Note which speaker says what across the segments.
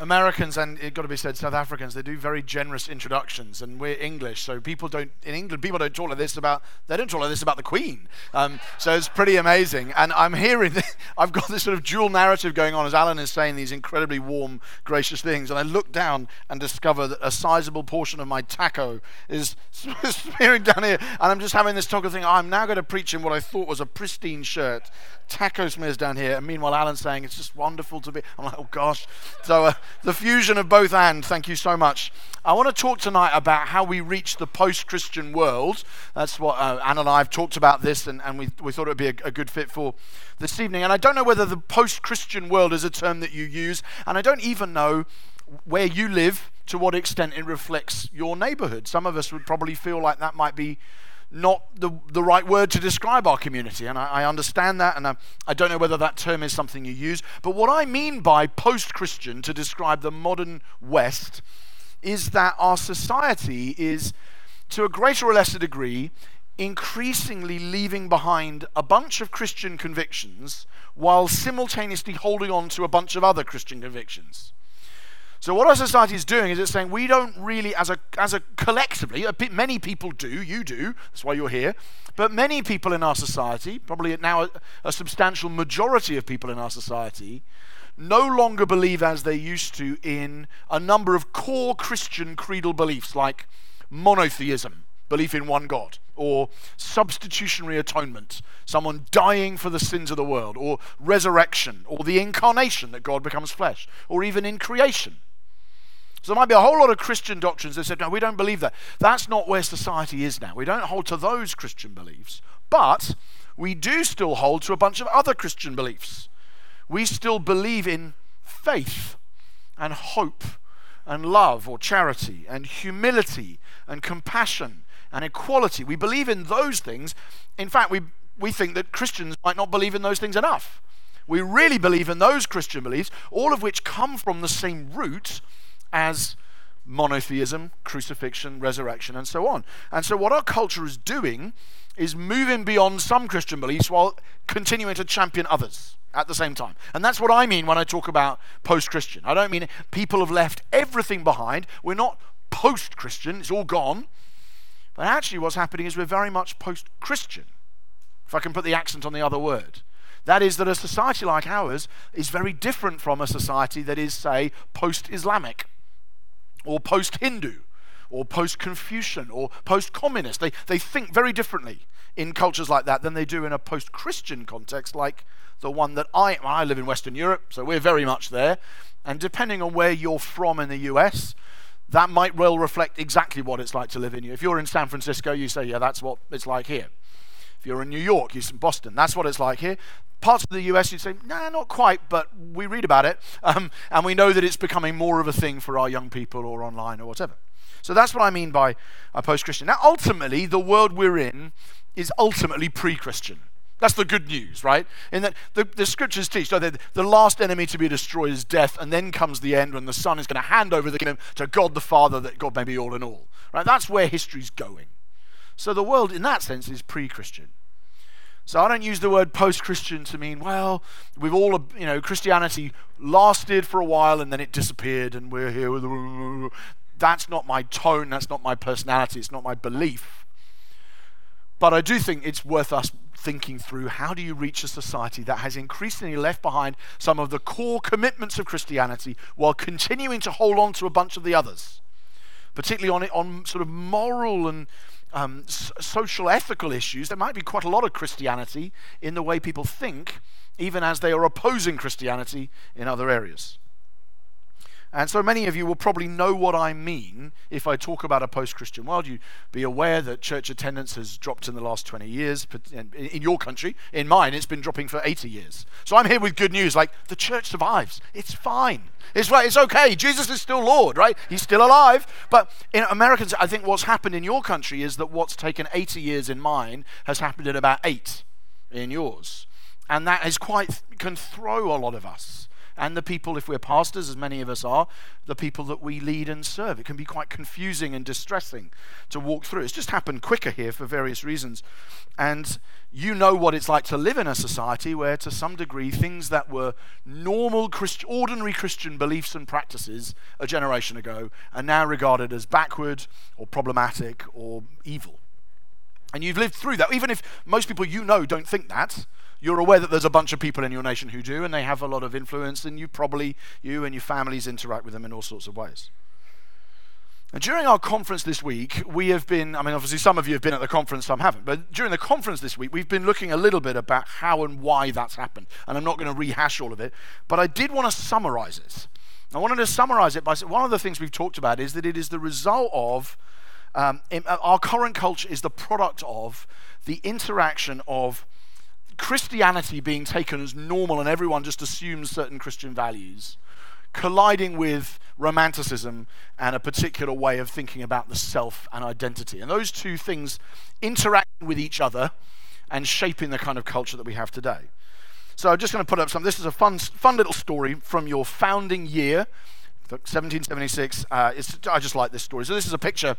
Speaker 1: Americans and it got to be said, South Africans, they do very generous introductions, and we're English, so people don't in England people don't talk like this about they don't talk like this about the Queen. Um, so it's pretty amazing, and I'm hearing I've got this sort of dual narrative going on as Alan is saying these incredibly warm, gracious things, and I look down and discover that a sizable portion of my taco is smearing down here, and I'm just having this talk of thing. I'm now going to preach in what I thought was a pristine shirt, taco smears down here, and meanwhile Alan's saying it's just wonderful to be. I'm like, oh gosh, so. Uh, the fusion of both and. Thank you so much. I want to talk tonight about how we reach the post Christian world. That's what uh, Anne and I have talked about this, and, and we, we thought it would be a, a good fit for this evening. And I don't know whether the post Christian world is a term that you use, and I don't even know where you live to what extent it reflects your neighborhood. Some of us would probably feel like that might be not the, the right word to describe our community. And I, I understand that, and I, I, don't know whether that term is something you use. But what I mean by post Christian to describe the modern West is that our society is, to a greater or lesser degree, increasingly leaving behind a bunch of Christian convictions while simultaneously holding on to a bunch of other Christian convictions. So what our society is doing is it's saying we don't really, as a as a collectively, a bit, many people do. You do. That's why you're here. But many people in our society, probably now a, a substantial majority of people in our society, no longer believe as they used to in a number of core Christian creedal beliefs like monotheism, belief in one God, or substitutionary atonement, someone dying for the sins of the world, or resurrection, or the incarnation that God becomes flesh, or even in creation. So there might be a whole lot of Christian doctrines that said, no, we don't believe that. That's not where society is now. We don't hold to those Christian beliefs. But we do still hold to a bunch of other Christian beliefs. We still believe in faith and hope and love or charity and humility and compassion and equality. We believe in those things. In fact, we, we think that Christians might not believe in those things enough. We really believe in those Christian beliefs, all of which come from the same root as monotheism, crucifixion, resurrection, and so on. And so, what our culture is doing is moving beyond some Christian beliefs while continuing to champion others at the same time. And that's what I mean when I talk about post Christian. I don't mean people have left everything behind. We're not post Christian, it's all gone. But actually, what's happening is we're very much post Christian, if I can put the accent on the other word. That is, that a society like ours is very different from a society that is, say, post Islamic or post Hindu or post Confucian or post communist. They, they think very differently in cultures like that than they do in a post Christian context like the one that I, I live in Western Europe, so we're very much there. And depending on where you're from in the US, that might well reflect exactly what it's like to live in you. If you're in San Francisco, you say, yeah, that's what it's like here. If you're in New York, you're in Boston, that's what it's like here. Parts of the US, you'd say, nah, not quite, but we read about it, um, and we know that it's becoming more of a thing for our young people or online or whatever. So that's what I mean by a post Christian. Now, ultimately, the world we're in is ultimately pre Christian. That's the good news, right? In that the, the scriptures teach that the last enemy to be destroyed is death, and then comes the end when the Son is going to hand over the kingdom to God the Father, that God may be all in all. Right? That's where history's going. So the world, in that sense, is pre Christian. So I don't use the word post Christian to mean, well, we've all, you know, Christianity lasted for a while and then it disappeared and we're here with. That's not my tone, that's not my personality, it's not my belief. But I do think it's worth us thinking through how do you reach a society that has increasingly left behind some of the core commitments of Christianity while continuing to hold on to a bunch of the others, particularly on, on sort of moral and um, social ethical issues, there might be quite a lot of Christianity in the way people think, even as they are opposing Christianity in other areas. And so many of you will probably know what I mean if I talk about a post Christian world. You be aware that church attendance has dropped in the last 20 years. In your country, in mine, it's been dropping for 80 years. So I'm here with good news like the church survives. It's fine. It's, right, it's okay. Jesus is still Lord, right? He's still alive. But in Americans, I think what's happened in your country is that what's taken 80 years in mine has happened in about eight in yours. And that is quite, can throw a lot of us and the people, if we're pastors, as many of us are, the people that we lead and serve. It can be quite confusing and distressing to walk through. It's just happened quicker here for various reasons. And you know what it's like to live in a society where, to some degree, things that were normal, Christ- ordinary Christian beliefs and practices a generation ago are now regarded as backward or problematic or evil. And you've lived through that. Even if most people you know don't think that, you're aware that there's a bunch of people in your nation who do, and they have a lot of influence, and you probably, you and your families interact with them in all sorts of ways. And during our conference this week, we have been, I mean, obviously some of you have been at the conference, some haven't, but during the conference this week, we've been looking a little bit about how and why that's happened. And I'm not going to rehash all of it, but I did want to summarize it. I wanted to summarize it by one of the things we've talked about is that it is the result of, um, uh, our current culture is the product of the interaction of Christianity being taken as normal and everyone just assumes certain Christian values, colliding with romanticism and a particular way of thinking about the self and identity. And those two things interacting with each other and shaping the kind of culture that we have today. So I'm just going to put up some. This is a fun, fun little story from your founding year, 1776. Uh, I just like this story. So this is a picture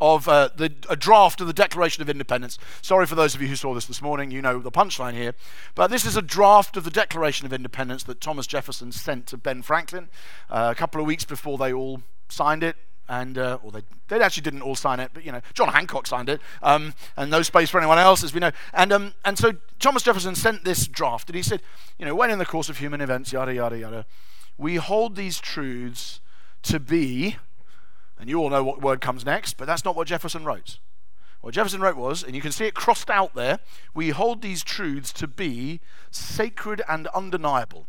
Speaker 1: of uh, the, a draft of the Declaration of Independence. Sorry for those of you who saw this this morning, you know the punchline here. But this is a draft of the Declaration of Independence that Thomas Jefferson sent to Ben Franklin uh, a couple of weeks before they all signed it. And, uh, or they, they actually didn't all sign it, but, you know, John Hancock signed it, um, and no space for anyone else, as we know. And, um, and so Thomas Jefferson sent this draft, and he said, you know, when in the course of human events, yada, yada, yada, we hold these truths to be and you all know what word comes next, but that's not what Jefferson wrote. What Jefferson wrote was, and you can see it crossed out there, we hold these truths to be sacred and undeniable.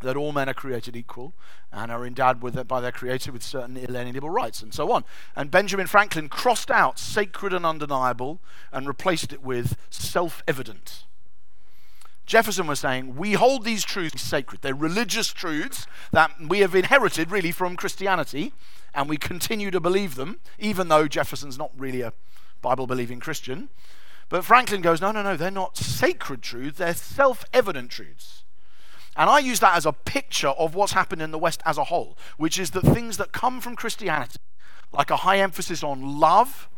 Speaker 1: That all men are created equal and are endowed with, by their Creator with certain inalienable rights, and so on. And Benjamin Franklin crossed out sacred and undeniable and replaced it with self evident. Jefferson was saying, we hold these truths sacred. They're religious truths that we have inherited really from Christianity, and we continue to believe them, even though Jefferson's not really a Bible believing Christian. But Franklin goes, no, no, no, they're not sacred truths, they're self evident truths. And I use that as a picture of what's happened in the West as a whole, which is that things that come from Christianity, like a high emphasis on love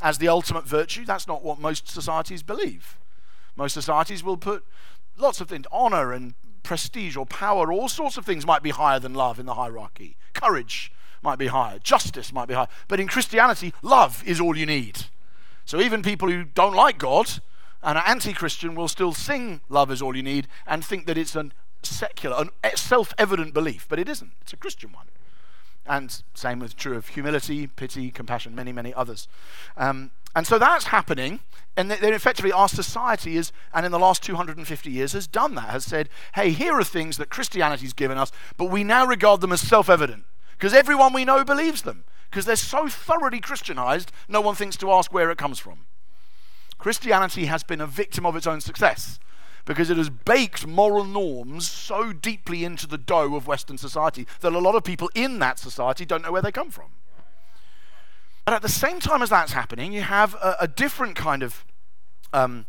Speaker 1: as the ultimate virtue, that's not what most societies believe. Most societies will put lots of things, honor and prestige or power, all sorts of things might be higher than love in the hierarchy. Courage might be higher, justice might be higher. But in Christianity, love is all you need. So even people who don't like God and are anti Christian will still sing love is all you need and think that it's a secular, a self evident belief, but it isn't. It's a Christian one. And same with true of humility, pity, compassion, many, many others. Um, and so that's happening, and then effectively our society is, and in the last 250 years, has done that, has said, hey, here are things that Christianity's given us, but we now regard them as self evident, because everyone we know believes them, because they're so thoroughly Christianized, no one thinks to ask where it comes from. Christianity has been a victim of its own success because it has baked moral norms so deeply into the dough of Western society that a lot of people in that society don't know where they come from. But at the same time as that's happening, you have a, a different kind of um,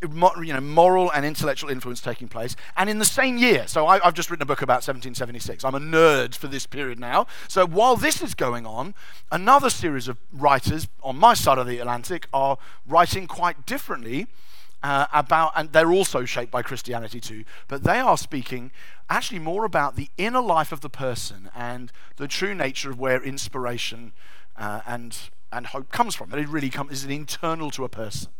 Speaker 1: you know, moral and intellectual influence taking place. And in the same year, so I, have just written a book about 1776. I'm a nerd for this period now. So while this is going on, another series of writers on my side of the Atlantic are writing quite differently uh, about, and they're also shaped by Christianity too, but they are speaking actually more about the inner life of the person and the true nature of where inspiration uh, and, and hope comes from. That it really comes is internal to a person.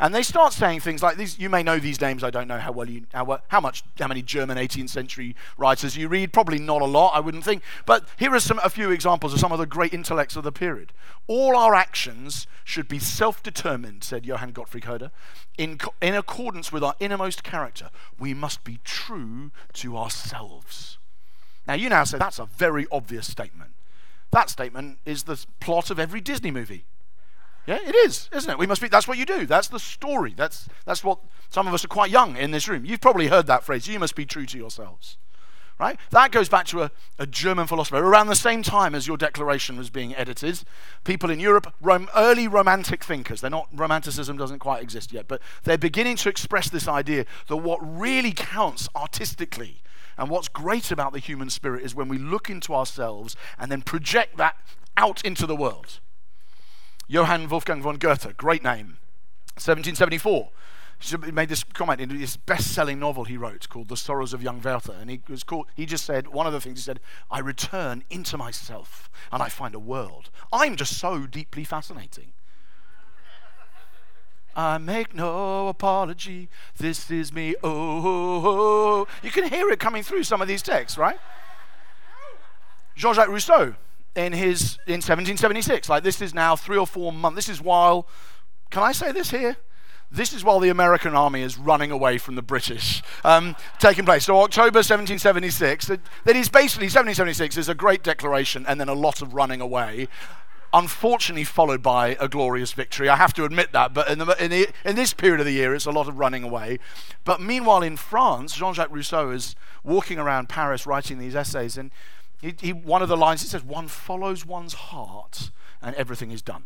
Speaker 1: And they start saying things like these. You may know these names. I don't know how well you, how, how much, how many German 18th century writers you read. Probably not a lot, I wouldn't think. But here are some, a few examples of some of the great intellects of the period. All our actions should be self-determined, said Johann Gottfried Herder, in, in accordance with our innermost character. We must be true to ourselves. Now you now say that's a very obvious statement. That statement is the plot of every Disney movie. Yeah, it is, isn't it? We must be, that's what you do. That's the story. That's, that's what some of us are quite young in this room. You've probably heard that phrase. You must be true to yourselves. Right? That goes back to a, a German philosopher around the same time as your declaration was being edited. People in Europe, Rome, early romantic thinkers, they're not, romanticism doesn't quite exist yet, but they're beginning to express this idea that what really counts artistically And what's great about the human spirit is when we look into ourselves and then project that out into the world. Johann Wolfgang von Goethe, great name, 1774. He made this comment in his best-selling novel he wrote called *The Sorrows of Young Werther*, and he was called. He just said one of the things he said: "I return into myself and I find a world. I'm just so deeply fascinating." I make no apology. This is me. Oh, oh, oh, you can hear it coming through some of these texts, right? Jean-Jacques Rousseau, in his in 1776, like this is now three or four months. This is while. Can I say this here? This is while the American army is running away from the British, um, taking place. So October 1776. That, that is basically 1776 is a great declaration and then a lot of running away unfortunately followed by a glorious victory. I have to admit that, but in, the, in, the, in, this period of the year, it's a lot of running away. But meanwhile, in France, Jean Jacques Rousseau is walking around Paris writing these essays, and he, he, one of the lines he says, One follows one's heart, and everything is done.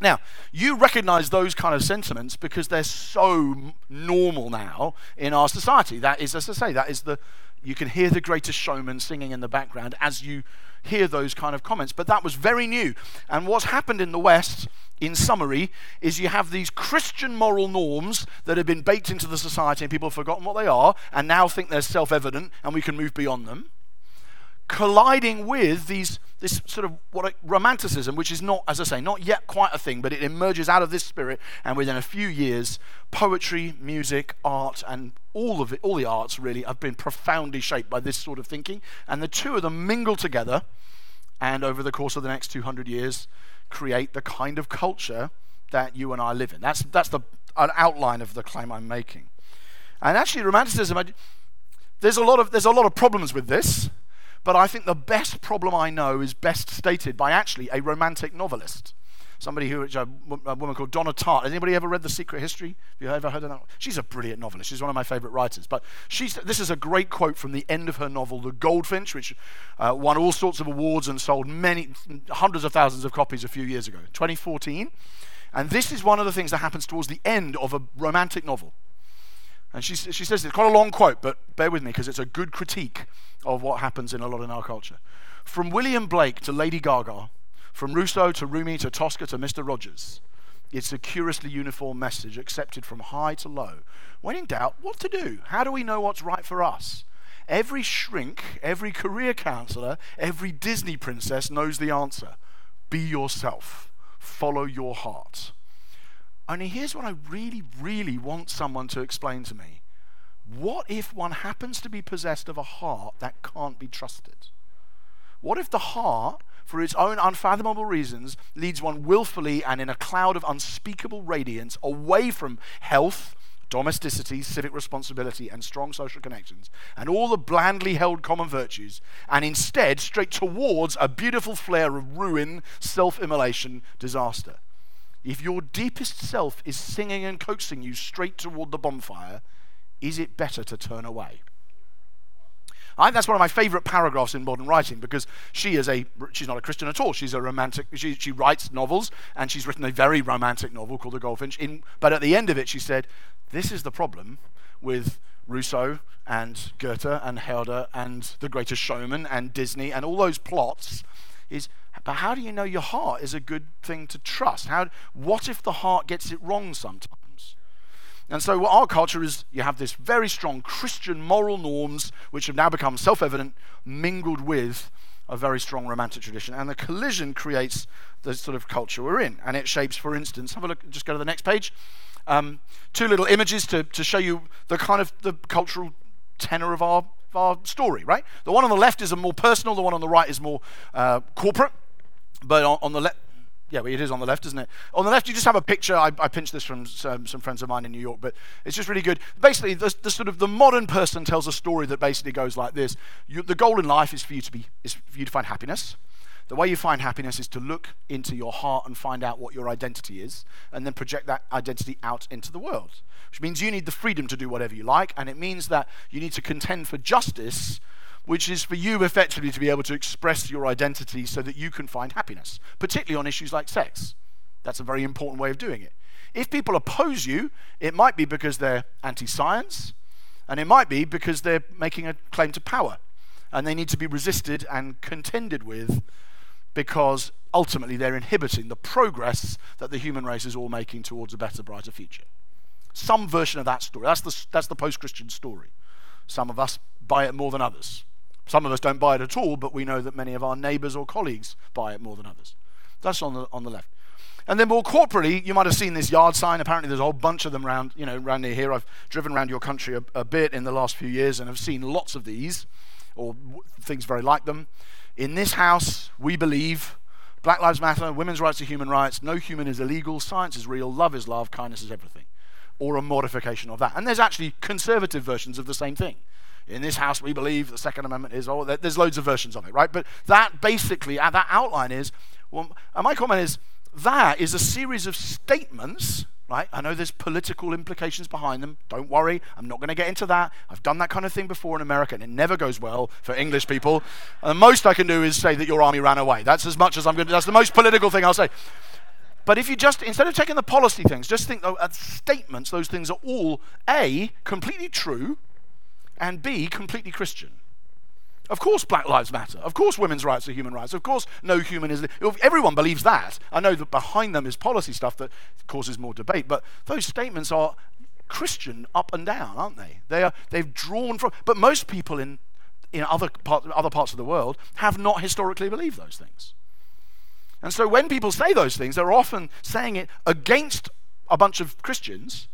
Speaker 1: Now, you recognize those kind of sentiments because they're so normal now in our society. That is, as I say, that is the, you can hear the greatest showman singing in the background as you hear those kind of comments. But that was very new. And what's happened in the West, in summary, is you have these Christian moral norms that have been baked into the society and people have forgotten what they are and now think they're self evident and we can move beyond them colliding with these this sort of what romanticism, which is not, as I say, not yet quite a thing, but it emerges out of this spirit, and within a few years, poetry, music, art, and all of it, all the arts really, have been profoundly shaped by this sort of thinking, and the two of them mingle together, and over the course of the next 200 years, create the kind of culture that you and I live in. That's that's the an outline of the claim I'm making. And actually, romanticism. I, there's a lot of there's a lot of problems with this. But I think the best problem I know is best stated by actually a romantic novelist. Somebody who, a woman called Donna Tartt. Has anybody ever read The Secret History? Have you ever heard of that? She's a brilliant novelist. She's one of my favorite writers. But she's, this is a great quote from the end of her novel, The Goldfinch, which uh, won all sorts of awards and sold many, hundreds of thousands of copies a few years ago, 2014. And this is one of the things that happens towards the end of a romantic novel. And she, she says it's quite a long quote, but bear with me because it's a good critique of what happens in a lot in our culture. From William Blake to Lady Gaga, from Rousseau to Rumi to Tosca to Mr. Rogers, it's a curiously uniform message accepted from high to low. When in doubt, what to do? How do we know what's right for us? Every shrink, every career counselor, every Disney princess knows the answer be yourself, follow your heart. Only here's what I really, really want someone to explain to me. What if one happens to be possessed of a heart that can't be trusted? What if the heart, for its own unfathomable reasons, leads one willfully and in a cloud of unspeakable radiance away from health, domesticity, civic responsibility, and strong social connections, and all the blandly held common virtues, and instead straight towards a beautiful flare of ruin, self immolation, disaster? If your deepest self is singing and coaxing you straight toward the bonfire, is it better to turn away? I think that's one of my favorite paragraphs in modern writing because she is a she's not a Christian at all. She's a romantic. She, she writes novels and she's written a very romantic novel called The Goldfinch. In, but at the end of it, she said, "This is the problem with Rousseau and Goethe and Herder and The Greatest Showman and Disney and all those plots is but how do you know your heart is a good thing to trust? How, what if the heart gets it wrong sometimes? And so, our culture is you have this very strong Christian moral norms, which have now become self evident, mingled with a very strong romantic tradition. And the collision creates the sort of culture we're in. And it shapes, for instance, have a look, just go to the next page. Um, two little images to, to show you the kind of the cultural tenor of our of our story, right? The one on the left is a more personal, the one on the right is more uh, corporate. But on, on the left, yeah, well, it is on the left, isn't it? On the left, you just have a picture. I, I pinched this from some, some, friends of mine in New York, but it's just really good. Basically, the, the sort of the modern person tells a story that basically goes like this: you, the goal in life is for you to be is for you to find happiness. The way you find happiness is to look into your heart and find out what your identity is, and then project that identity out into the world. Which means you need the freedom to do whatever you like, and it means that you need to contend for justice, which is for you effectively to be able to express your identity so that you can find happiness, particularly on issues like sex. That's a very important way of doing it. If people oppose you, it might be because they're anti science, And it might be because they're making a claim to power and they need to be resisted and contended with because ultimately they're inhibiting the progress that the human race is all making towards a better, brighter future. Some version of that story. That's the, that's the post Christian story. Some of us buy it more than others. Some of us don't buy it at all, but we know that many of our neighbors or colleagues buy it more than others. That's on the, on the left. And then more corporately, you might have seen this yard sign. Apparently, there's a whole bunch of them around, you know, around near here. I've driven around your country a, a bit in the last few years and have seen lots of these, or w- things very like them. In this house, we believe Black Lives Matter, women's rights are human rights, no human is illegal, science is real, love is love, kindness is everything. Or a modification of that. And there's actually conservative versions of the same thing. In this house, we believe the Second Amendment is, oh, there's loads of versions of it, right? But that basically, uh, that outline is, well, my comment is, that is a series of statements, right? I know there's political implications behind them. Don't worry, I'm not going to get into that. I've done that kind of thing before in America, and it never goes well for English people. And the most I can do is say that your army ran away. That's as much as I'm going to. That's the most political thing I'll say. But if you just, instead of taking the policy things, just think of statements, those things are all A, completely true, and B, completely Christian. Of course, Black Lives Matter. Of course, women's rights are human rights. Of course, no human is. Everyone believes that. I know that behind them is policy stuff that causes more debate, but those statements are Christian up and down, aren't they? They are. They've drawn from. But most people in in other part, other parts of the world have not historically believed those things. And so when people say those things, they're often saying it against a bunch of Christians,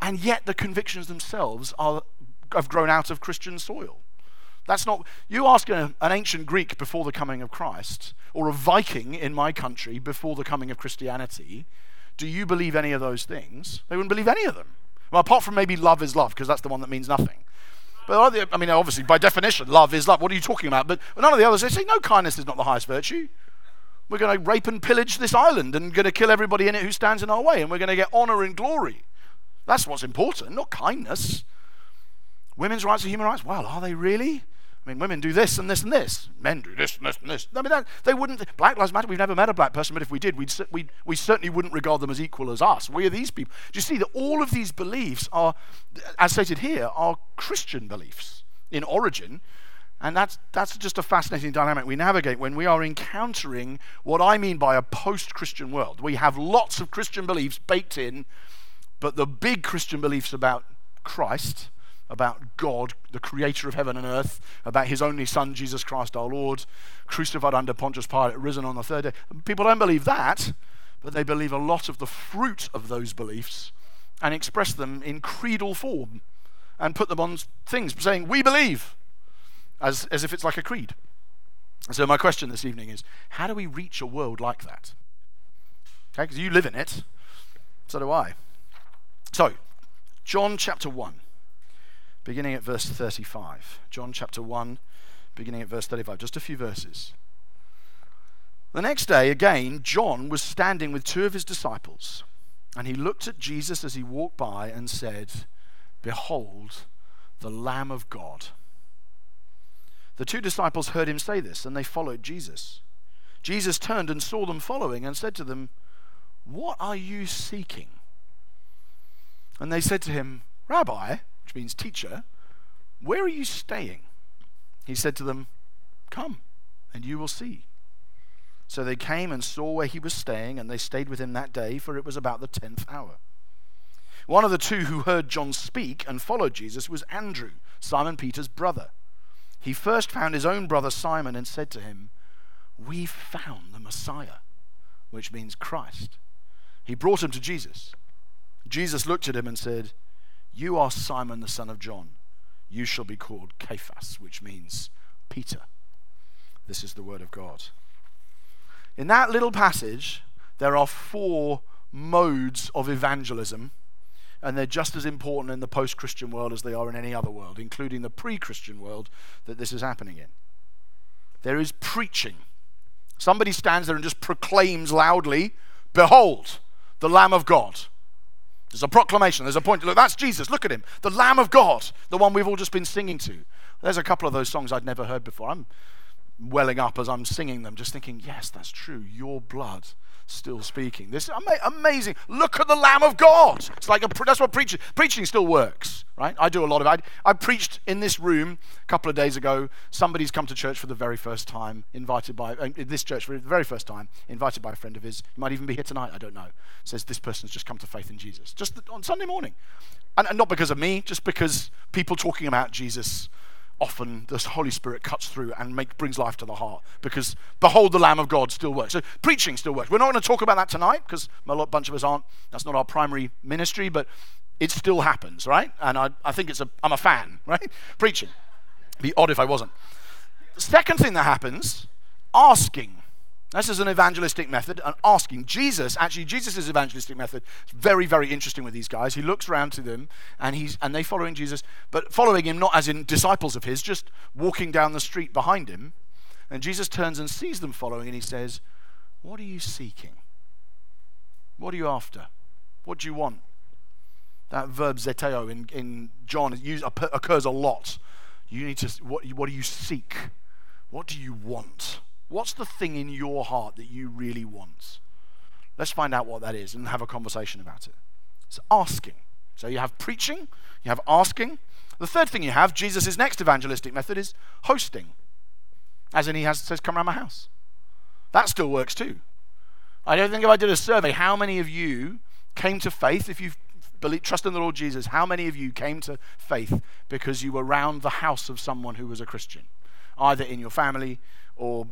Speaker 1: and yet the convictions themselves are, have grown out of Christian soil. That's not, you ask a, an ancient Greek before the coming of Christ, or a Viking in my country before the coming of Christianity, do you believe any of those things? They wouldn't believe any of them. Well, apart from maybe love is love, because that's the one that means nothing. But I mean, obviously, by definition, love is love. What are you talking about? But none of the others, they say, no, kindness is not the highest virtue. We're going to rape and pillage this island and going to kill everybody in it who stands in our way, and we're going to get honor and glory. That's what's important, not kindness. Women's rights are human rights. Well, are they really? I mean, women do this and this and this. Men do this and this and this. I mean, that, they wouldn't. Black Lives Matter. We've never met a black person, but if we did, we'd, we we certainly wouldn't regard them as equal as us. We are these people. Do you see that all of these beliefs are, as stated here, are Christian beliefs in origin, and that's that's just a fascinating dynamic we navigate when we are encountering what I mean by a post-Christian world. We have lots of Christian beliefs baked in, but the big Christian beliefs about Christ about God, the creator of heaven and earth, about his only Son, Jesus Christ our Lord, crucified under Pontius Pilate, risen on the third day. People don't believe that, but they believe a lot of the fruit of those beliefs and express them in creedal form and put them on things, saying, We believe, as, as if it's like a creed. So, my question this evening is how do we reach a world like that? Okay, because you live in it, so do I. So, John chapter 1 beginning at verse 35. John chapter 1, beginning at verse 35. Just a few verses. The next day, again, John was standing with two of his disciples, and he looked at Jesus as he walked by and said, Behold, the Lamb of God. The two disciples heard him say this, and they followed Jesus. Jesus turned and saw them following and said to them, What are you seeking? And they said to him, Rabbi, which means teacher, where are you staying? He said to them, Come, and you will see. So they came and saw where he was staying, and they stayed with him that day, for it was about the tenth hour. One of the two who heard John speak and followed Jesus was Andrew, Simon Peter's brother. He first found his own brother Simon and said to him, We found the Messiah, which means Christ. He brought him to Jesus. Jesus looked at him and said, you are Simon the son of John. You shall be called Cephas, which means Peter. This is the word of God. In that little passage, there are four modes of evangelism, and they're just as important in the post Christian world as they are in any other world, including the pre Christian world that this is happening in. There is preaching. Somebody stands there and just proclaims loudly, Behold, the Lamb of God there's a proclamation. There's a point. Look, that's Jesus. Look at him. The Lamb of God, the one we've all just been singing to. There's a couple of those songs I'd never heard before. I'm welling up as I'm singing them, just thinking, yes, that's true. Your blood still speaking. This ama- amazing. Look at the Lamb of God. It's like a, that's what preaching preaching still works, right? I do a lot of. I, I preached in this room a couple of days ago. Somebody's come to church for the very first time, invited by uh, this church for the very first time, invited by a friend of his. He might even be here tonight. I don't know. Says this person's just come to faith in Jesus, just on Sunday morning, and, and not because of me, just because people talking about Jesus often the Holy Spirit cuts through and make, brings life to the heart because behold, the Lamb of God still works. So preaching still works. We're not going to talk about that tonight because a bunch of us aren't. That's not our primary ministry, but it still happens, right? And I, I think it's a, I'm a fan, right? Preaching. It'd be odd if I wasn't. The second thing that happens, asking. This is an evangelistic method, and asking. Jesus, actually, Jesus' evangelistic method is very, very interesting with these guys. He looks around to them, and he's and they're following Jesus, but following him not as in disciples of his, just walking down the street behind him. And Jesus turns and sees them following, and he says, "What are you seeking? What are you after? What do you want?" That verb zeteo in, in John occurs a lot. You need to. What, what do you seek? What do you want? What's the thing in your heart that you really want? Let's find out what that is and have a conversation about it. It's asking. So you have preaching, you have asking. The third thing you have, Jesus' next evangelistic method is hosting. As in, he has, says, Come around my house. That still works too. I don't think if I did a survey, how many of you came to faith, if you've believed, trust in the Lord Jesus, how many of you came to faith because you were around the house of someone who was a Christian? Either in your family or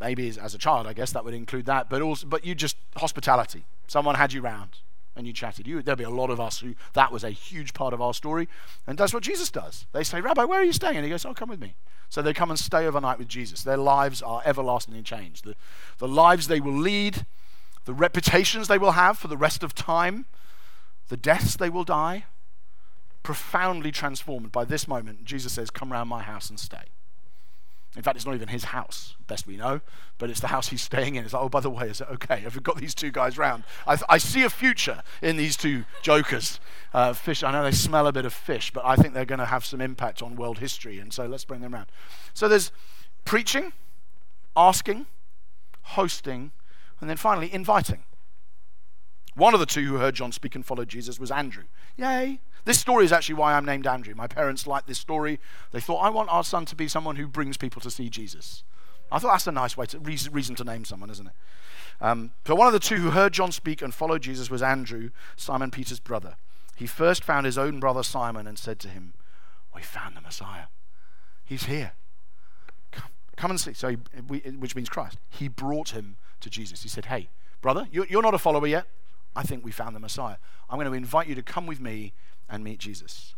Speaker 1: maybe as, a child, I guess that would include that, but also, but you just hospitality. Someone had you round and you chatted. You, there'll be a lot of us who that was a huge part of our story, and that's what Jesus does. They say, Rabbi, where are you staying? And he goes, Oh, come with me. So they come and stay overnight with Jesus. Their lives are everlastingly changed. The, the lives they will lead, the reputations they will have for the rest of time, the deaths they will die, profoundly transformed by this moment. Jesus says, Come round my house and stay. In fact, it's not even his house, best we know, but it's the house he's staying in. It's like, oh, by the way, is it okay? Have we got these two guys round? I, I see a future in these two jokers. Uh, fish, I know they smell a bit of fish, but I think they're going to have some impact on world history, and so let's bring them around. So there's preaching, asking, hosting, and then finally inviting. One of the two who heard John speak and followed Jesus was Andrew. Yay! This story is actually why I'm named Andrew. My parents liked this story. They thought, I want our son to be someone who brings people to see Jesus. I thought that's a nice way to reason, reason to name someone, isn't it? Um, so one of the two who heard John speak and followed Jesus was Andrew, Simon Peter's brother. He first found his own brother Simon and said to him, "We found the Messiah. He's here. Come, come and see." So, he, we, which means Christ. He brought him to Jesus. He said, "Hey, brother, you're, you're not a follower yet. I think we found the Messiah. I'm going to invite you to come with me and meet Jesus.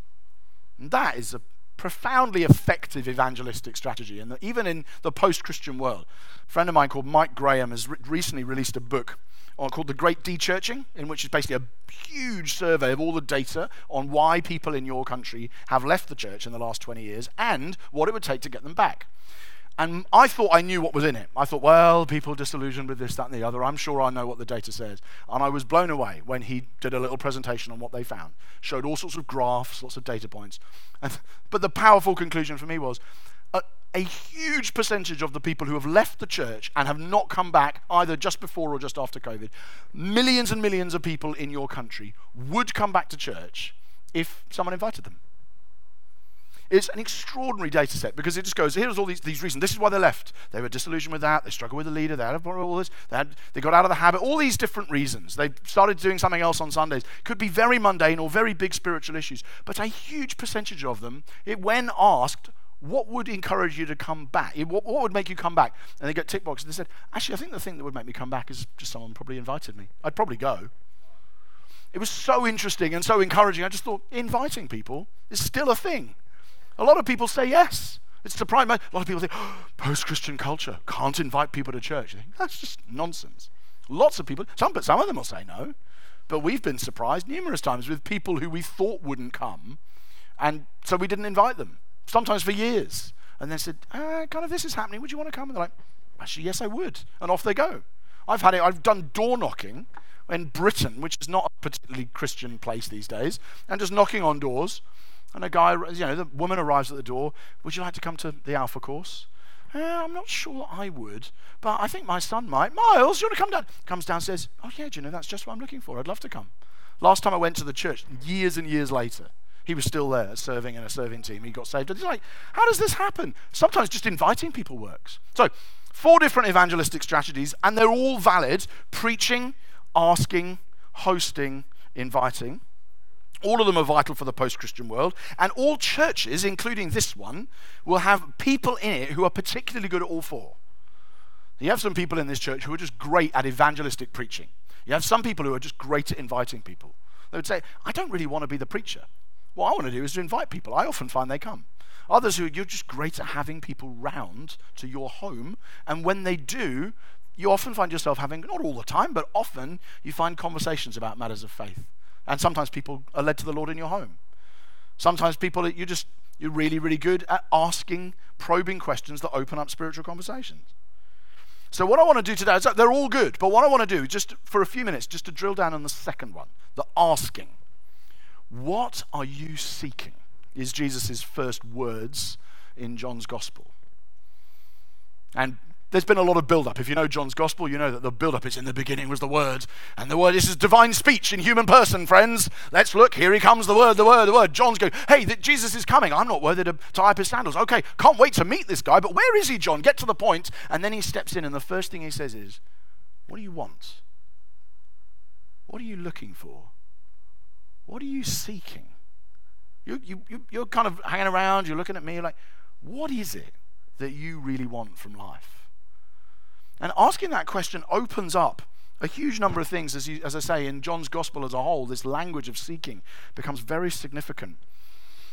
Speaker 1: And that is a profoundly effective evangelistic strategy. And even in the post Christian world, a friend of mine called Mike Graham has re- recently released a book called The Great Dechurching, in which is basically a huge survey of all the data on why people in your country have left the church in the last 20 years and what it would take to get them back. And I thought I knew what was in it. I thought, well, people disillusioned with this, that, and the other. I'm sure I know what the data says. And I was blown away when he did a little presentation on what they found. Showed all sorts of graphs, lots of data points. And, but the powerful conclusion for me was a, a huge percentage of the people who have left the church and have not come back either just before or just after COVID, millions and millions of people in your country would come back to church if someone invited them. It's an extraordinary data set because it just goes, here's all these, these reasons. This is why they left. They were disillusioned with that. They struggled with the leader. They had all this. They, had, they got out of the habit. All these different reasons. They started doing something else on Sundays. Could be very mundane or very big spiritual issues. But a huge percentage of them, it, when asked, what would encourage you to come back? What, what, would make you come back? And they got tick boxes. They said, actually, I think the thing that would make me come back is just someone probably invited me. I'd probably go. It was so interesting and so encouraging. I just thought inviting people is still a thing. A lot of people say yes. It's surprising. A lot of people think, oh, post Christian culture, can't invite people to church. Think, That's just nonsense. Lots of people, some, but some of them will say no. But we've been surprised numerous times with people who we thought wouldn't come, and so we didn't invite them, sometimes for years. And then said, ah, kind of this is happening, would you want to come? And they're like, actually, yes, I would. And off they go. I've had it, I've done door knocking in Britain, which is not a particularly Christian place these days, and just knocking on doors and a guy, you know, the woman arrives at the door. Would you like to come to the Alpha course? eh, I'm not sure I would, but I think my son might. Miles, you want to come down? Comes down, says, Oh, yeah, do you know, that's just what I'm looking for. I'd love to come. Last time I went to the church, years and years later, he was still there serving in a serving team. He got saved. He's like, How does this happen? Sometimes just inviting people works. So, four different evangelistic strategies, and they're all valid preaching, asking, hosting, inviting. All of them are vital for the post Christian world. And all churches, including this one, will have people in it who are particularly good at all four. You have some people in this church who are just great at evangelistic preaching. You have some people who are just great at inviting people. They would say, I don't really want to be the preacher. What I want to do is to invite people. I often find they come. Others who you're just great at having people round to your home. And when they do, you often find yourself having, not all the time, but often you find conversations about matters of faith. And sometimes people are led to the Lord in your home. Sometimes people, you just, you're really, really good at asking, probing questions that open up spiritual conversations. So, what I want to do today is that they're all good, but what I want to do, just for a few minutes, just to drill down on the second one, the asking. What are you seeking? Is Jesus' first words in John's Gospel. And there's been a lot of build-up. If you know John's gospel, you know that the build-up is in the beginning was the word. And the word, this is divine speech in human person, friends. Let's look. Here he comes, the word, the word, the word. John's going, hey, Jesus is coming. I'm not worthy to tie up his sandals. Okay, can't wait to meet this guy, but where is he, John? Get to the point. And then he steps in, and the first thing he says is, what do you want? What are you looking for? What are you seeking? You, you, you, you're kind of hanging around, you're looking at me, you're like, what is it that you really want from life? And asking that question opens up a huge number of things, as, you, as I say, in John's gospel as a whole, this language of seeking becomes very significant.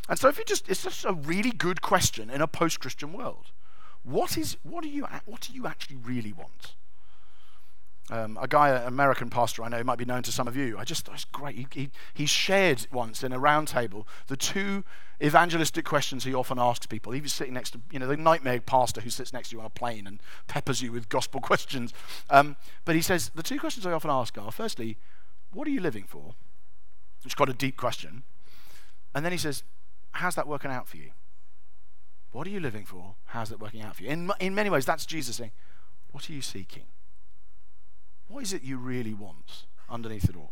Speaker 1: And so, if you just, it's just a really good question in a post Christian world. What, is, what, do you, what do you actually really want? Um, a guy, an American pastor I know, might be known to some of you. I just thought it's great. He, he, he shared once in a roundtable the two evangelistic questions he often asks people. He was sitting next to, you know, the nightmare pastor who sits next to you on a plane and peppers you with gospel questions. Um, but he says, the two questions I often ask are firstly, what are you living for? It's quite a deep question. And then he says, how's that working out for you? What are you living for? How's that working out for you? In, in many ways, that's Jesus saying, what are you seeking? What is it you really want underneath it all?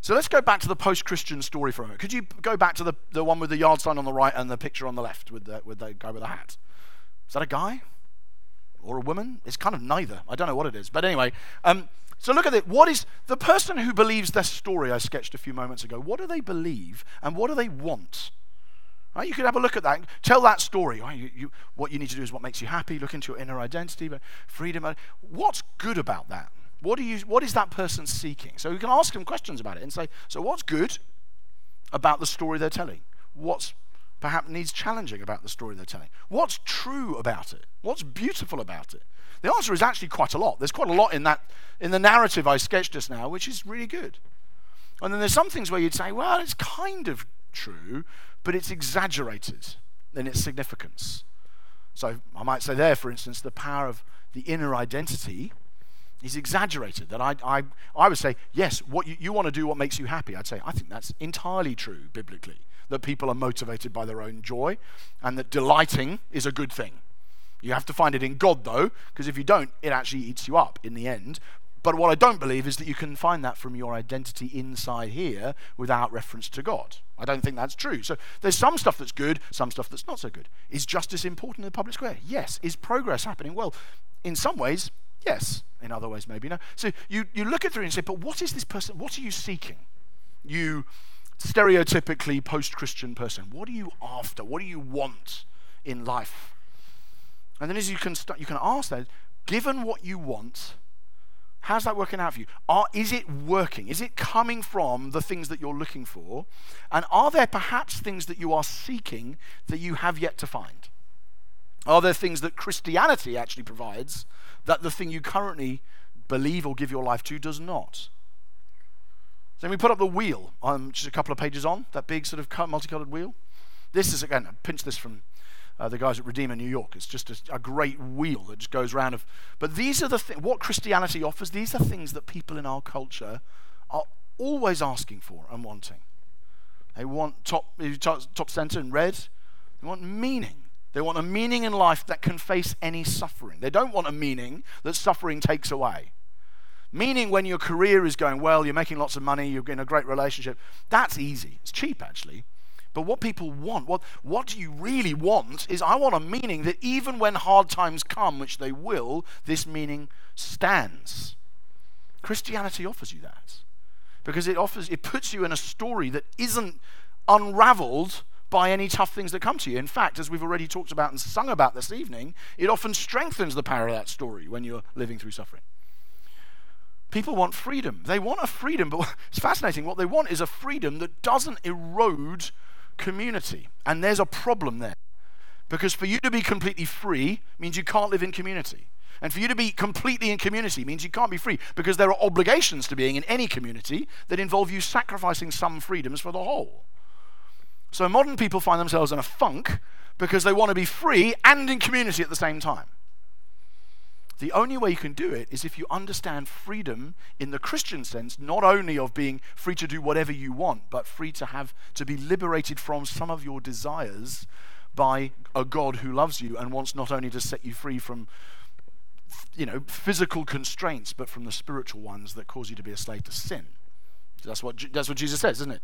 Speaker 1: So let's go back to the post Christian story for a moment. Could you go back to the, the one with the yard sign on the right and the picture on the left with the, with the guy with the hat? Is that a guy? Or a woman? It's kind of neither. I don't know what it is. But anyway, um, so look at it. What is the person who believes this story I sketched a few moments ago? What do they believe and what do they want? Right, you could have a look at that. Tell that story. Right, you, you, what you need to do is what makes you happy. Look into your inner identity, but freedom. Uh, what's good about that? What, you, what is that person seeking? So you can ask them questions about it and say, so what's good about the story they're telling? What's perhaps needs challenging about the story they're telling? What's true about it? What's beautiful about it? The answer is actually quite a lot. There's quite a lot in that in the narrative I sketched just now, which is really good. And then there's some things where you'd say, well, it's kind of true, but it's exaggerated in its significance. So I might say there, for instance, the power of the inner identity is exaggerated. That I, I, I would say, yes, what you, you want to do what makes you happy. I'd say, I think that's entirely true biblically. That people are motivated by their own joy and that delighting is a good thing. You have to find it in God, though, because if you don't, it actually eats you up in the end. But what I don't believe is that you can find that from your identity inside here without reference to God. I don't think that's true. So there's some stuff that's good, some stuff that's not so good. Is justice important in the public square? Yes. Is progress happening? Well, in some ways, Yes. In other ways, maybe no. So you, you look at through and say, but what is this person? What are you seeking? You stereotypically post Christian person. What are you after? What do you want in life? And then as you can start, you can ask that, given what you want, how's that working out for you? Are, is it working? Is it coming from the things that you're looking for? And are there perhaps things that you are seeking that you have yet to find? Are there things that Christianity actually provides that the thing you currently believe or give your life to does not? So then we put up the wheel, um, just a couple of pages on, that big sort of multicolored wheel. This is, again, I pinched this from uh, the guys at Redeemer New York. It's just a, a, great wheel that just goes around. Of, but these are the things, what Christianity offers, these are things that people in our culture are always asking for and wanting. They want top, top, top center in red, they want meaning. They want a meaning in life that can face any suffering. They don't want a meaning that suffering takes away. Meaning when your career is going well, you're making lots of money, you're in a great relationship, that's easy. It's cheap actually. But what people want, what, what do you really want, is I want a meaning that even when hard times come, which they will, this meaning stands. Christianity offers you that. Because it offers it puts you in a story that isn't unraveled by any tough things that come to you. In fact, as we've already talked about and sung about this evening, it often strengthens the power of that story when you're living through suffering. People want freedom. They want a freedom, but it's fascinating. What they want is a freedom that doesn't erode community. And there's a problem there. Because for you to be completely free means you can't live in community. And for you to be completely in community means you can't be free because there are obligations to being in any community that involve you sacrificing some freedoms for the whole. So modern people find themselves in a funk because they want to be free and in community at the same time. The only way you can do it is if you understand freedom in the Christian sense, not only of being free to do whatever you want, but free to have to be liberated from some of your desires by a God who loves you and wants not only to set you free from you know physical constraints, but from the spiritual ones that cause you to be a slave to sin. That's what that's what Jesus says, isn't it?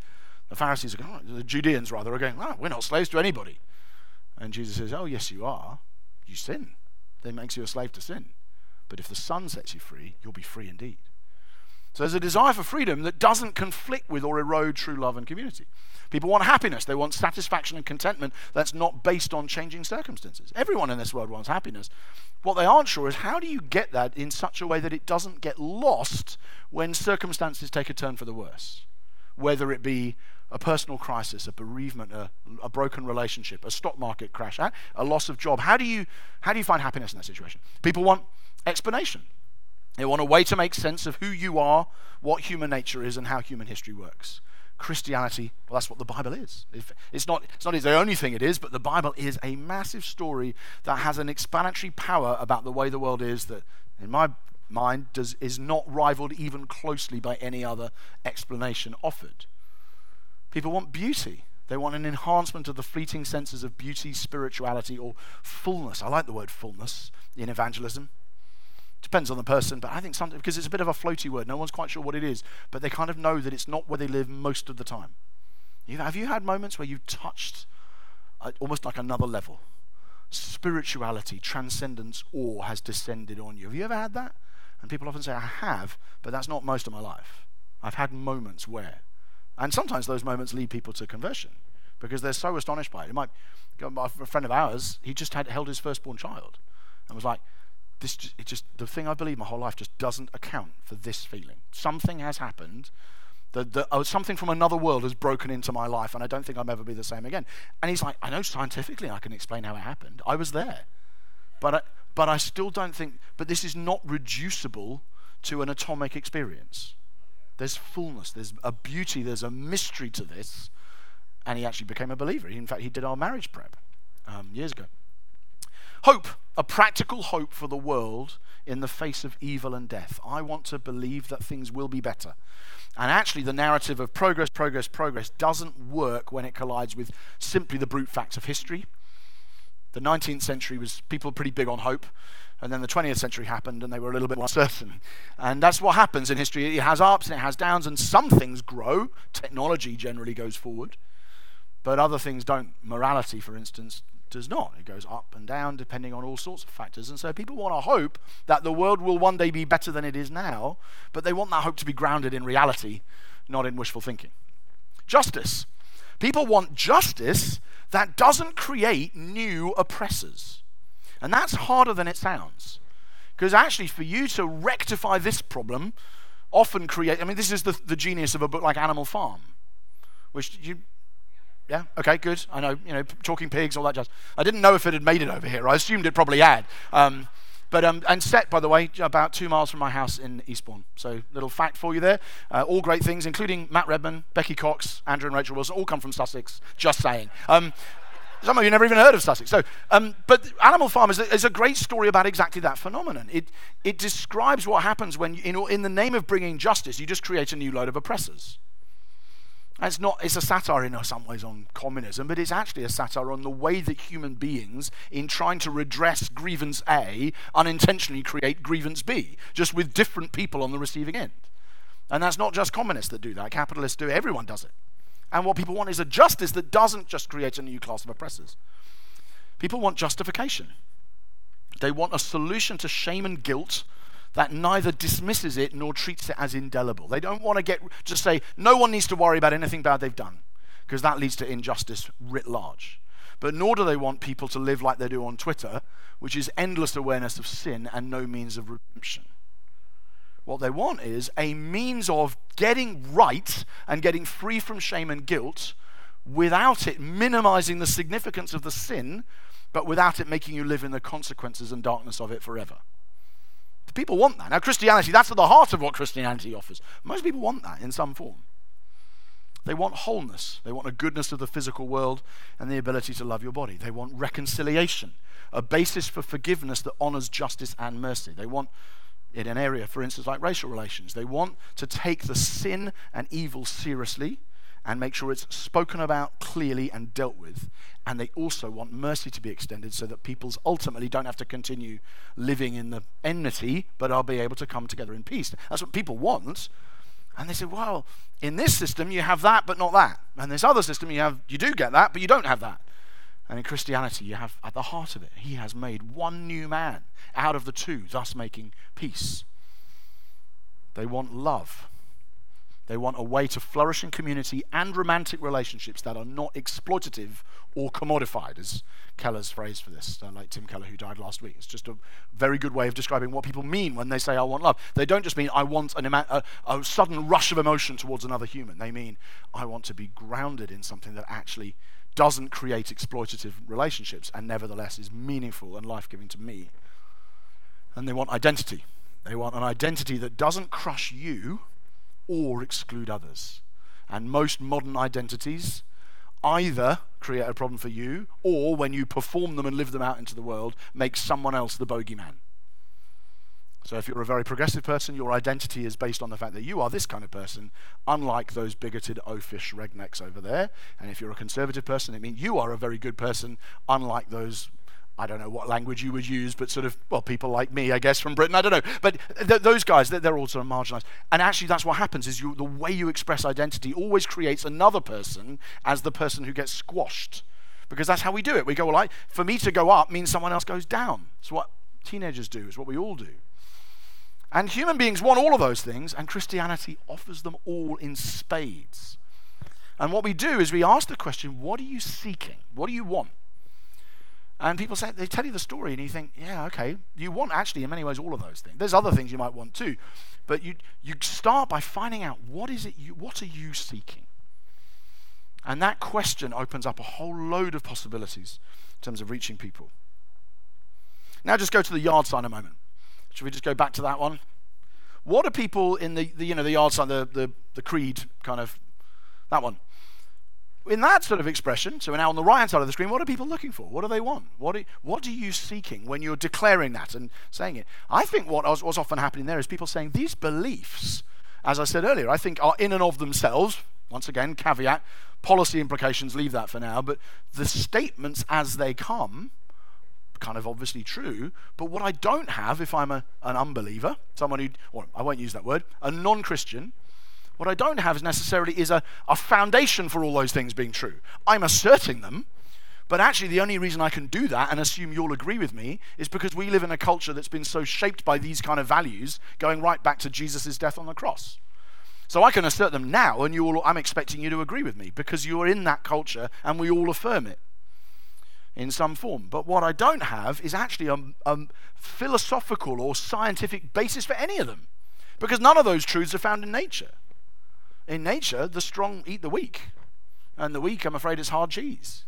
Speaker 1: The Pharisees are going, oh, the Judeans rather are going, oh, we're not slaves to anybody. And Jesus says, oh, yes, you are. You sin. That makes you a slave to sin. But if the Son sets you free, you'll be free indeed. So there's a desire for freedom that doesn't conflict with or erode true love and community. People want happiness. They want satisfaction and contentment that's not based on changing circumstances. Everyone in this world wants happiness. What they aren't sure is how do you get that in such a way that it doesn't get lost when circumstances take a turn for the worse? Whether it be a personal crisis, a bereavement, a, a, broken relationship, a stock market crash, a loss of job. How do you how do you find happiness in that situation? People want explanation. They want a way to make sense of who you are, what human nature is, and how human history works. Christianity, well, that's what the Bible is. It's not, it's not the only thing it is, but the Bible is a massive story that has an explanatory power about the way the world is that, in my mind, does, is not rivaled even closely by any other explanation offered. People want beauty. They want an enhancement of the fleeting senses of beauty, spirituality, or fullness. I like the word fullness in evangelism. Depends on the person, but I think sometimes, because it's a bit of a floaty word, no one's quite sure what it is, but they kind of know that it's not where they live most of the time. have you had moments where you've touched uh, almost like another level? Spirituality, transcendence, awe has descended on you. Have you ever had that? And people often say, I have, but that's not most of my life. I've had moments where. And sometimes those moments lead people to conversion because they're so astonished by it. It might, a friend of ours, he just had held his firstborn child and was like, this just, it just the thing I believe my whole life just doesn't account for this feeling. Something has happened. The, the, oh, something from another world has broken into my life, and I don't think I'll ever be the same again. And he's like, I know scientifically I can explain how it happened. I was there, but I, but I still don't think. But this is not reducible to an atomic experience. There's fullness. There's a beauty. There's a mystery to this. And he actually became a believer. In fact, he did our marriage prep um, years ago. Hope, a practical hope for the world in the face of evil and death. I want to believe that things will be better. And actually, the narrative of progress, progress, progress doesn't work when it collides with simply the brute facts of history. The 19th century was people pretty big on hope, and then the 20th century happened and they were a little bit more certain. And that's what happens in history. It has ups and it has downs, and some things grow. Technology generally goes forward, but other things don't. Morality, for instance, does not. It goes up and down depending on all sorts of factors. And so people want to hope that the world will one day be better than it is now, but they want that hope to be grounded in reality, not in wishful thinking. Justice. People want justice that doesn't create new oppressors. And that's harder than it sounds. Because actually, for you to rectify this problem, often create, I mean, this is the, the genius of a book like Animal Farm, which you yeah? Okay, good. I know, you know, talking pigs, all that jazz. I didn't know if it had made it over here. I assumed it probably had. Um, but um, and set, by the way, about two miles from my house in Eastbourne. So, little fact for you there. Uh, all great things, including Matt Redman, Becky Cox, Andrew and Rachel Wilson, all come from Sussex. Just saying. Um, some of you never even heard of Sussex. So, um, but Animal Farm is a, is a, great story about exactly that phenomenon. It, it describes what happens when, you, in, in the name of bringing justice, you just create a new load of oppressors. It's not it's a satire in some ways on communism, but it's actually a satire on the way that human beings, in trying to redress grievance A, unintentionally create grievance B, just with different people on the receiving end. And that's not just communists that do that, capitalists do it, everyone does it. And what people want is a justice that doesn't just create a new class of oppressors. People want justification. They want a solution to shame and guilt that neither dismisses it nor treats it as indelible. They don't want to get just say no one needs to worry about anything bad they've done because that leads to injustice writ large. But nor do they want people to live like they do on Twitter, which is endless awareness of sin and no means of redemption. What they want is a means of getting right and getting free from shame and guilt without it minimizing the significance of the sin, but without it making you live in the consequences and darkness of it forever. People want that. Now, Christianity, that's at the heart of what Christianity offers. Most people want that in some form. They want wholeness. They want a goodness of the physical world and the ability to love your body. They want reconciliation, a basis for forgiveness that honors justice and mercy. They want, in an area, for instance, like racial relations, they want to take the sin and evil seriously and make sure it's spoken about clearly and dealt with. And they also want mercy to be extended so that peoples ultimately don't have to continue living in the enmity, but are be able to come together in peace. That's what people want. And they say, well, in this system you have that, but not that. And this other system you have, you do get that, but you don't have that. And in Christianity, you have at the heart of it, He has made one new man out of the two, thus making peace. They want love. They want a way to flourish in community and romantic relationships that are not exploitative or commodified, as Keller's phrase for this, uh, like Tim Keller, who died last week. It's just a very good way of describing what people mean when they say, I want love. They don't just mean, I want an ima- a, a sudden rush of emotion towards another human. They mean, I want to be grounded in something that actually doesn't create exploitative relationships and nevertheless is meaningful and life giving to me. And they want identity. They want an identity that doesn't crush you or exclude others. And most modern identities either create a problem for you or when you perform them and live them out into the world, make someone else the bogeyman. So if you're a very progressive person, your identity is based on the fact that you are this kind of person, unlike those bigoted oafish rednecks over there. And if you're a conservative person, it means you are a very good person, unlike those I don't know what language you would use, but sort of, well, people like me, I guess, from Britain, I don't know. But th- those guys, they're, they're all sort of marginalized. And actually, that's what happens is you, the way you express identity always creates another person as the person who gets squashed. Because that's how we do it. We go, well, I, for me to go up means someone else goes down. It's what teenagers do, it's what we all do. And human beings want all of those things, and Christianity offers them all in spades. And what we do is we ask the question, what are you seeking? What do you want? And people say they tell you the story, and you think, yeah, okay, you want actually in many ways all of those things. There's other things you might want too, but you you start by finding out what is it you what are you seeking, and that question opens up a whole load of possibilities in terms of reaching people. Now, just go to the yard sign a moment. Should we just go back to that one? What are people in the, the you know the yard sign, the, the the creed kind of that one? In that sort of expression, so we're now on the right hand side of the screen, what are people looking for? What do they want? What what are you seeking when you're declaring that and saying it? I think what was, what's often happening there is people saying these beliefs, as I said earlier, I think are in and of themselves, once again, caveat, policy implications, leave that for now, but the statements as they come, kind of obviously true, but what I don't have if I'm a, an unbeliever, someone who, or I won't use that word, a non Christian, what I don't have necessarily is a, a foundation for all those things being true. I'm asserting them, but actually the only reason I can do that and assume you'll agree with me is because we live in a culture that's been so shaped by these kind of values going right back to Jesus' death on the cross. So I can assert them now, and you all, I'm expecting you to agree with me because you're in that culture and we all affirm it in some form. But what I don't have is actually a, a philosophical or scientific basis for any of them because none of those truths are found in nature in nature, the strong eat the weak. And the weak, I'm afraid, is hard cheese.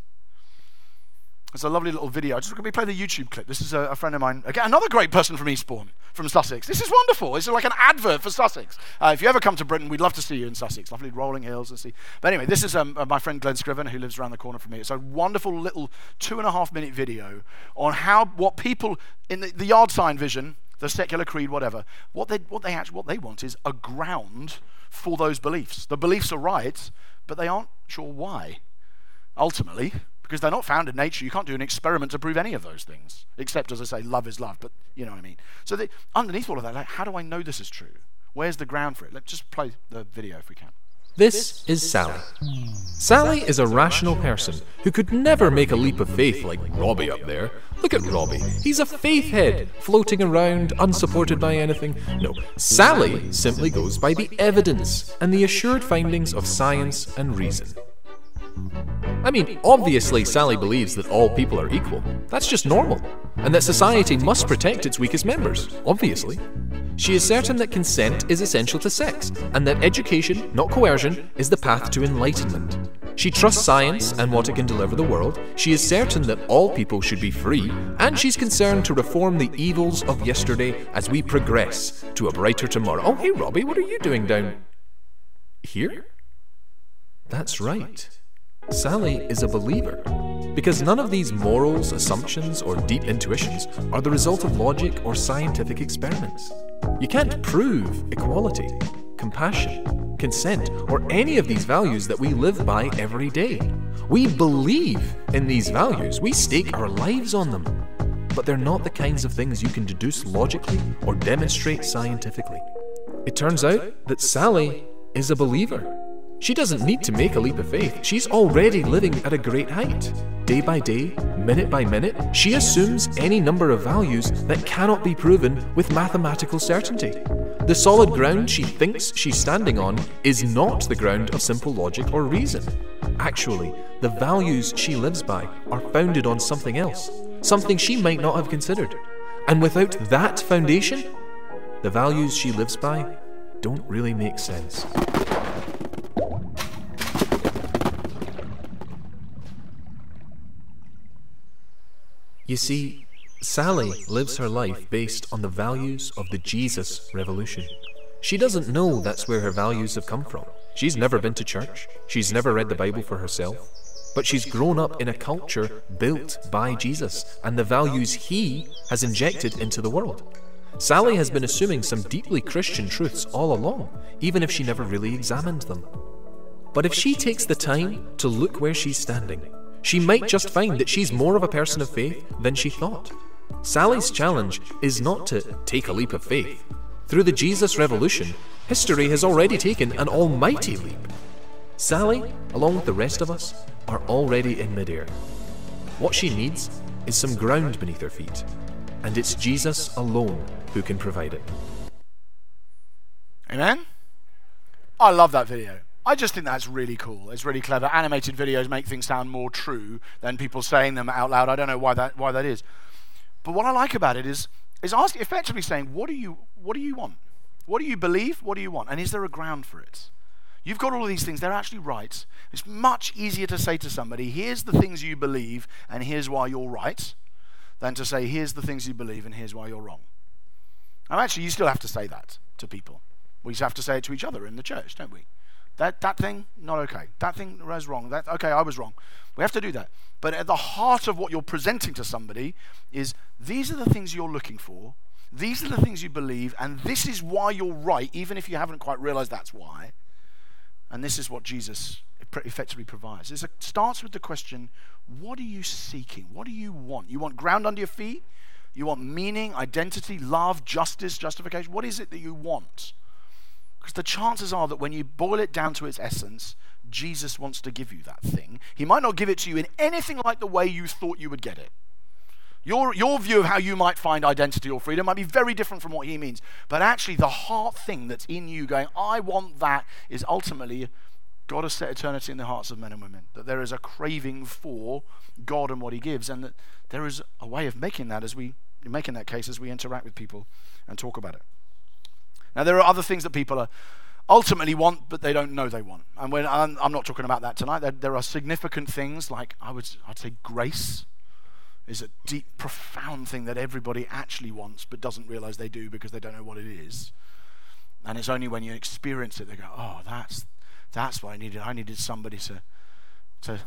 Speaker 1: It's a lovely little video. I Just let me play the YouTube clip. This is a, a, friend of mine, again, another great person from Eastbourne, from Sussex. This is wonderful. It's like an advert for Sussex. Uh, if you ever come to Britain, we'd love to see you in Sussex. Lovely rolling hills and sea. But anyway, this is um, uh, my friend Glen Scrivener, who lives around the corner from me. It's a wonderful little two and a half minute video on how what people in the, the yard sign vision the secular creed, whatever. What they, what they actually, what they want is a ground for those beliefs. The beliefs are right, but they aren't sure why. Ultimately, because they're not found in nature. You can't do an experiment to prove any of those things, except, as I say, love is love. But you know what I mean. So they, underneath all of that, like, how do I know this is true? Where's the ground for it? Let's just play the video if we can.
Speaker 2: This is Sally. Sally is a rational person who could never make a leap of faith like Robbie up there. Look at Robbie. He's a faith head, floating around, unsupported by anything. No, Sally simply goes by the evidence and the assured findings of science and reason. I mean, obviously, Sally believes that all people are equal. That's just normal. And that society must protect its weakest members, obviously. She is certain that consent is essential to sex, and that education, not coercion, is the path to enlightenment. She trusts science and what it can deliver the world. She is certain that all people should be free, and she's concerned to reform the evils of yesterday as we progress to a brighter tomorrow. Oh, hey, Robbie, what are you doing down here? That's right. Sally is a believer. Because none of these morals, assumptions, or deep intuitions are the result of logic or scientific experiments. You can't prove equality, compassion, consent, or any of these values that we live by every day. We believe in these values, we stake our lives on them. But they're not the kinds of things you can deduce logically or demonstrate scientifically. It turns out that Sally is a believer. She doesn't need to make a leap of faith. She's already living at a great height. Day by day, minute by minute, she assumes any number of values that cannot be proven with mathematical certainty. The solid ground she thinks she's standing on is not the ground of simple logic or reason. Actually, the values she lives by are founded on something else, something she might not have considered. And without that foundation, the values she lives by don't really make sense. You see, Sally lives her life based on the values of the Jesus Revolution. She doesn't know that's where her values have come from. She's never been to church, she's never read the Bible for herself, but she's grown up in a culture built by Jesus and the values he has injected into the world. Sally has been assuming some deeply Christian truths all along, even if she never really examined them. But if she takes the time to look where she's standing, she might just find that she's more of a person of faith than she thought. Sally's challenge is not to take a leap of faith. Through the Jesus Revolution, history has already taken an almighty leap. Sally, along with the rest of us, are already in midair. What she needs is some ground beneath her feet, and it's Jesus alone who can provide it.
Speaker 1: Amen? I love that video. I just think that's really cool. It's really clever. Animated videos make things sound more true than people saying them out loud. I don't know why that why that is. But what I like about it is is ask, effectively saying, what do you what do you want? What do you believe? What do you want? And is there a ground for it? You've got all of these things, they're actually right. It's much easier to say to somebody, here's the things you believe, and here's why you're right, than to say, here's the things you believe, and here's why you're wrong. And actually, you still have to say that to people. We just have to say it to each other in the church, don't we? That, that thing, not okay. That thing was wrong. That, okay, I was wrong. We have to do that. But at the heart of what you're presenting to somebody is these are the things you're looking for, these are the things you believe, and this is why you're right, even if you haven't quite realized that's why. And this is what Jesus effectively provides. It starts with the question what are you seeking? What do you want? You want ground under your feet? You want meaning, identity, love, justice, justification? What is it that you want? Because the chances are that when you boil it down to its essence, Jesus wants to give you that thing. He might not give it to you in anything like the way you thought you would get it. Your, your view of how you might find identity or freedom might be very different from what he means. But actually, the heart thing that's in you going, I want that, is ultimately God has set eternity in the hearts of men and women. That there is a craving for God and what he gives, and that there is a way of making that as we making that case as we interact with people and talk about it. Now, there are other things that people ultimately want, but they don't know they want. And when, I'm, I'm not talking about that tonight. There, there, are significant things like I would, I'd say grace is a deep, profound thing that everybody actually wants, but doesn't realize they do because they don't know what it is. And it's only when you experience it they go, "Oh, that's that's what I needed. I needed somebody to to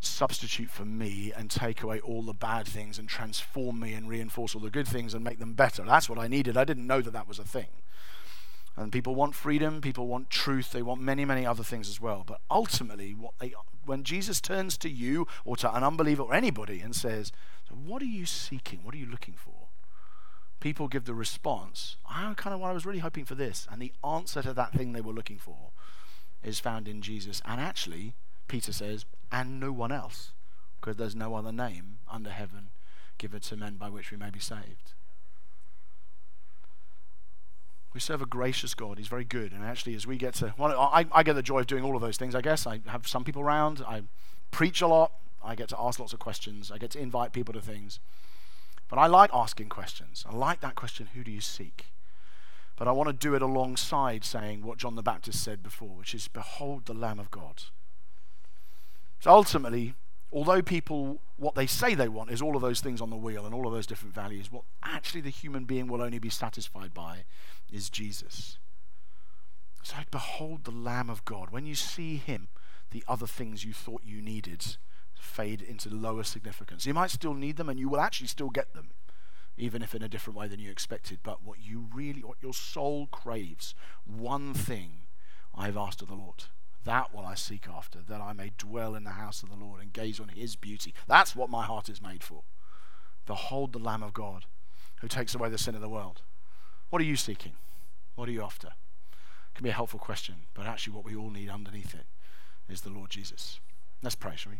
Speaker 1: substitute for me and take away all the bad things and transform me and reinforce all the good things and make them better. That's what I needed. I didn't know that that was a thing. And people want freedom, people want truth, they want many, many other things as well. But ultimately, what they, when Jesus turns to you or to an unbeliever or anybody and says, What are you seeking? What are you looking for? People give the response, I kind of what I was really hoping for this. And the answer to that thing they were looking for is found in Jesus. And actually, Peter says, and no one else, because there's no other name under heaven given to men by which we may be saved. We serve a gracious God. He's very good. And actually, as we get to, well, I, I get the joy of doing all of those things, I guess. I have some people around. I preach a lot. I get to ask lots of questions. I get to invite people to things. But I like asking questions. I like that question who do you seek? But I want to do it alongside saying what John the Baptist said before, which is, Behold the Lamb of God. So ultimately, although people, what they say they want is all of those things on the wheel and all of those different values, what actually the human being will only be satisfied by is Jesus. So behold the Lamb of God. When you see him, the other things you thought you needed fade into lower significance. You might still need them and you will actually still get them, even if in a different way than you expected. But what you really, what your soul craves, one thing I've asked of the Lord. That will I seek after, that I may dwell in the house of the Lord and gaze on his beauty. That's what my heart is made for. Behold the Lamb of God who takes away the sin of the world. What are you seeking? What are you after? It can be a helpful question, but actually, what we all need underneath it is the Lord Jesus. Let's pray, shall we?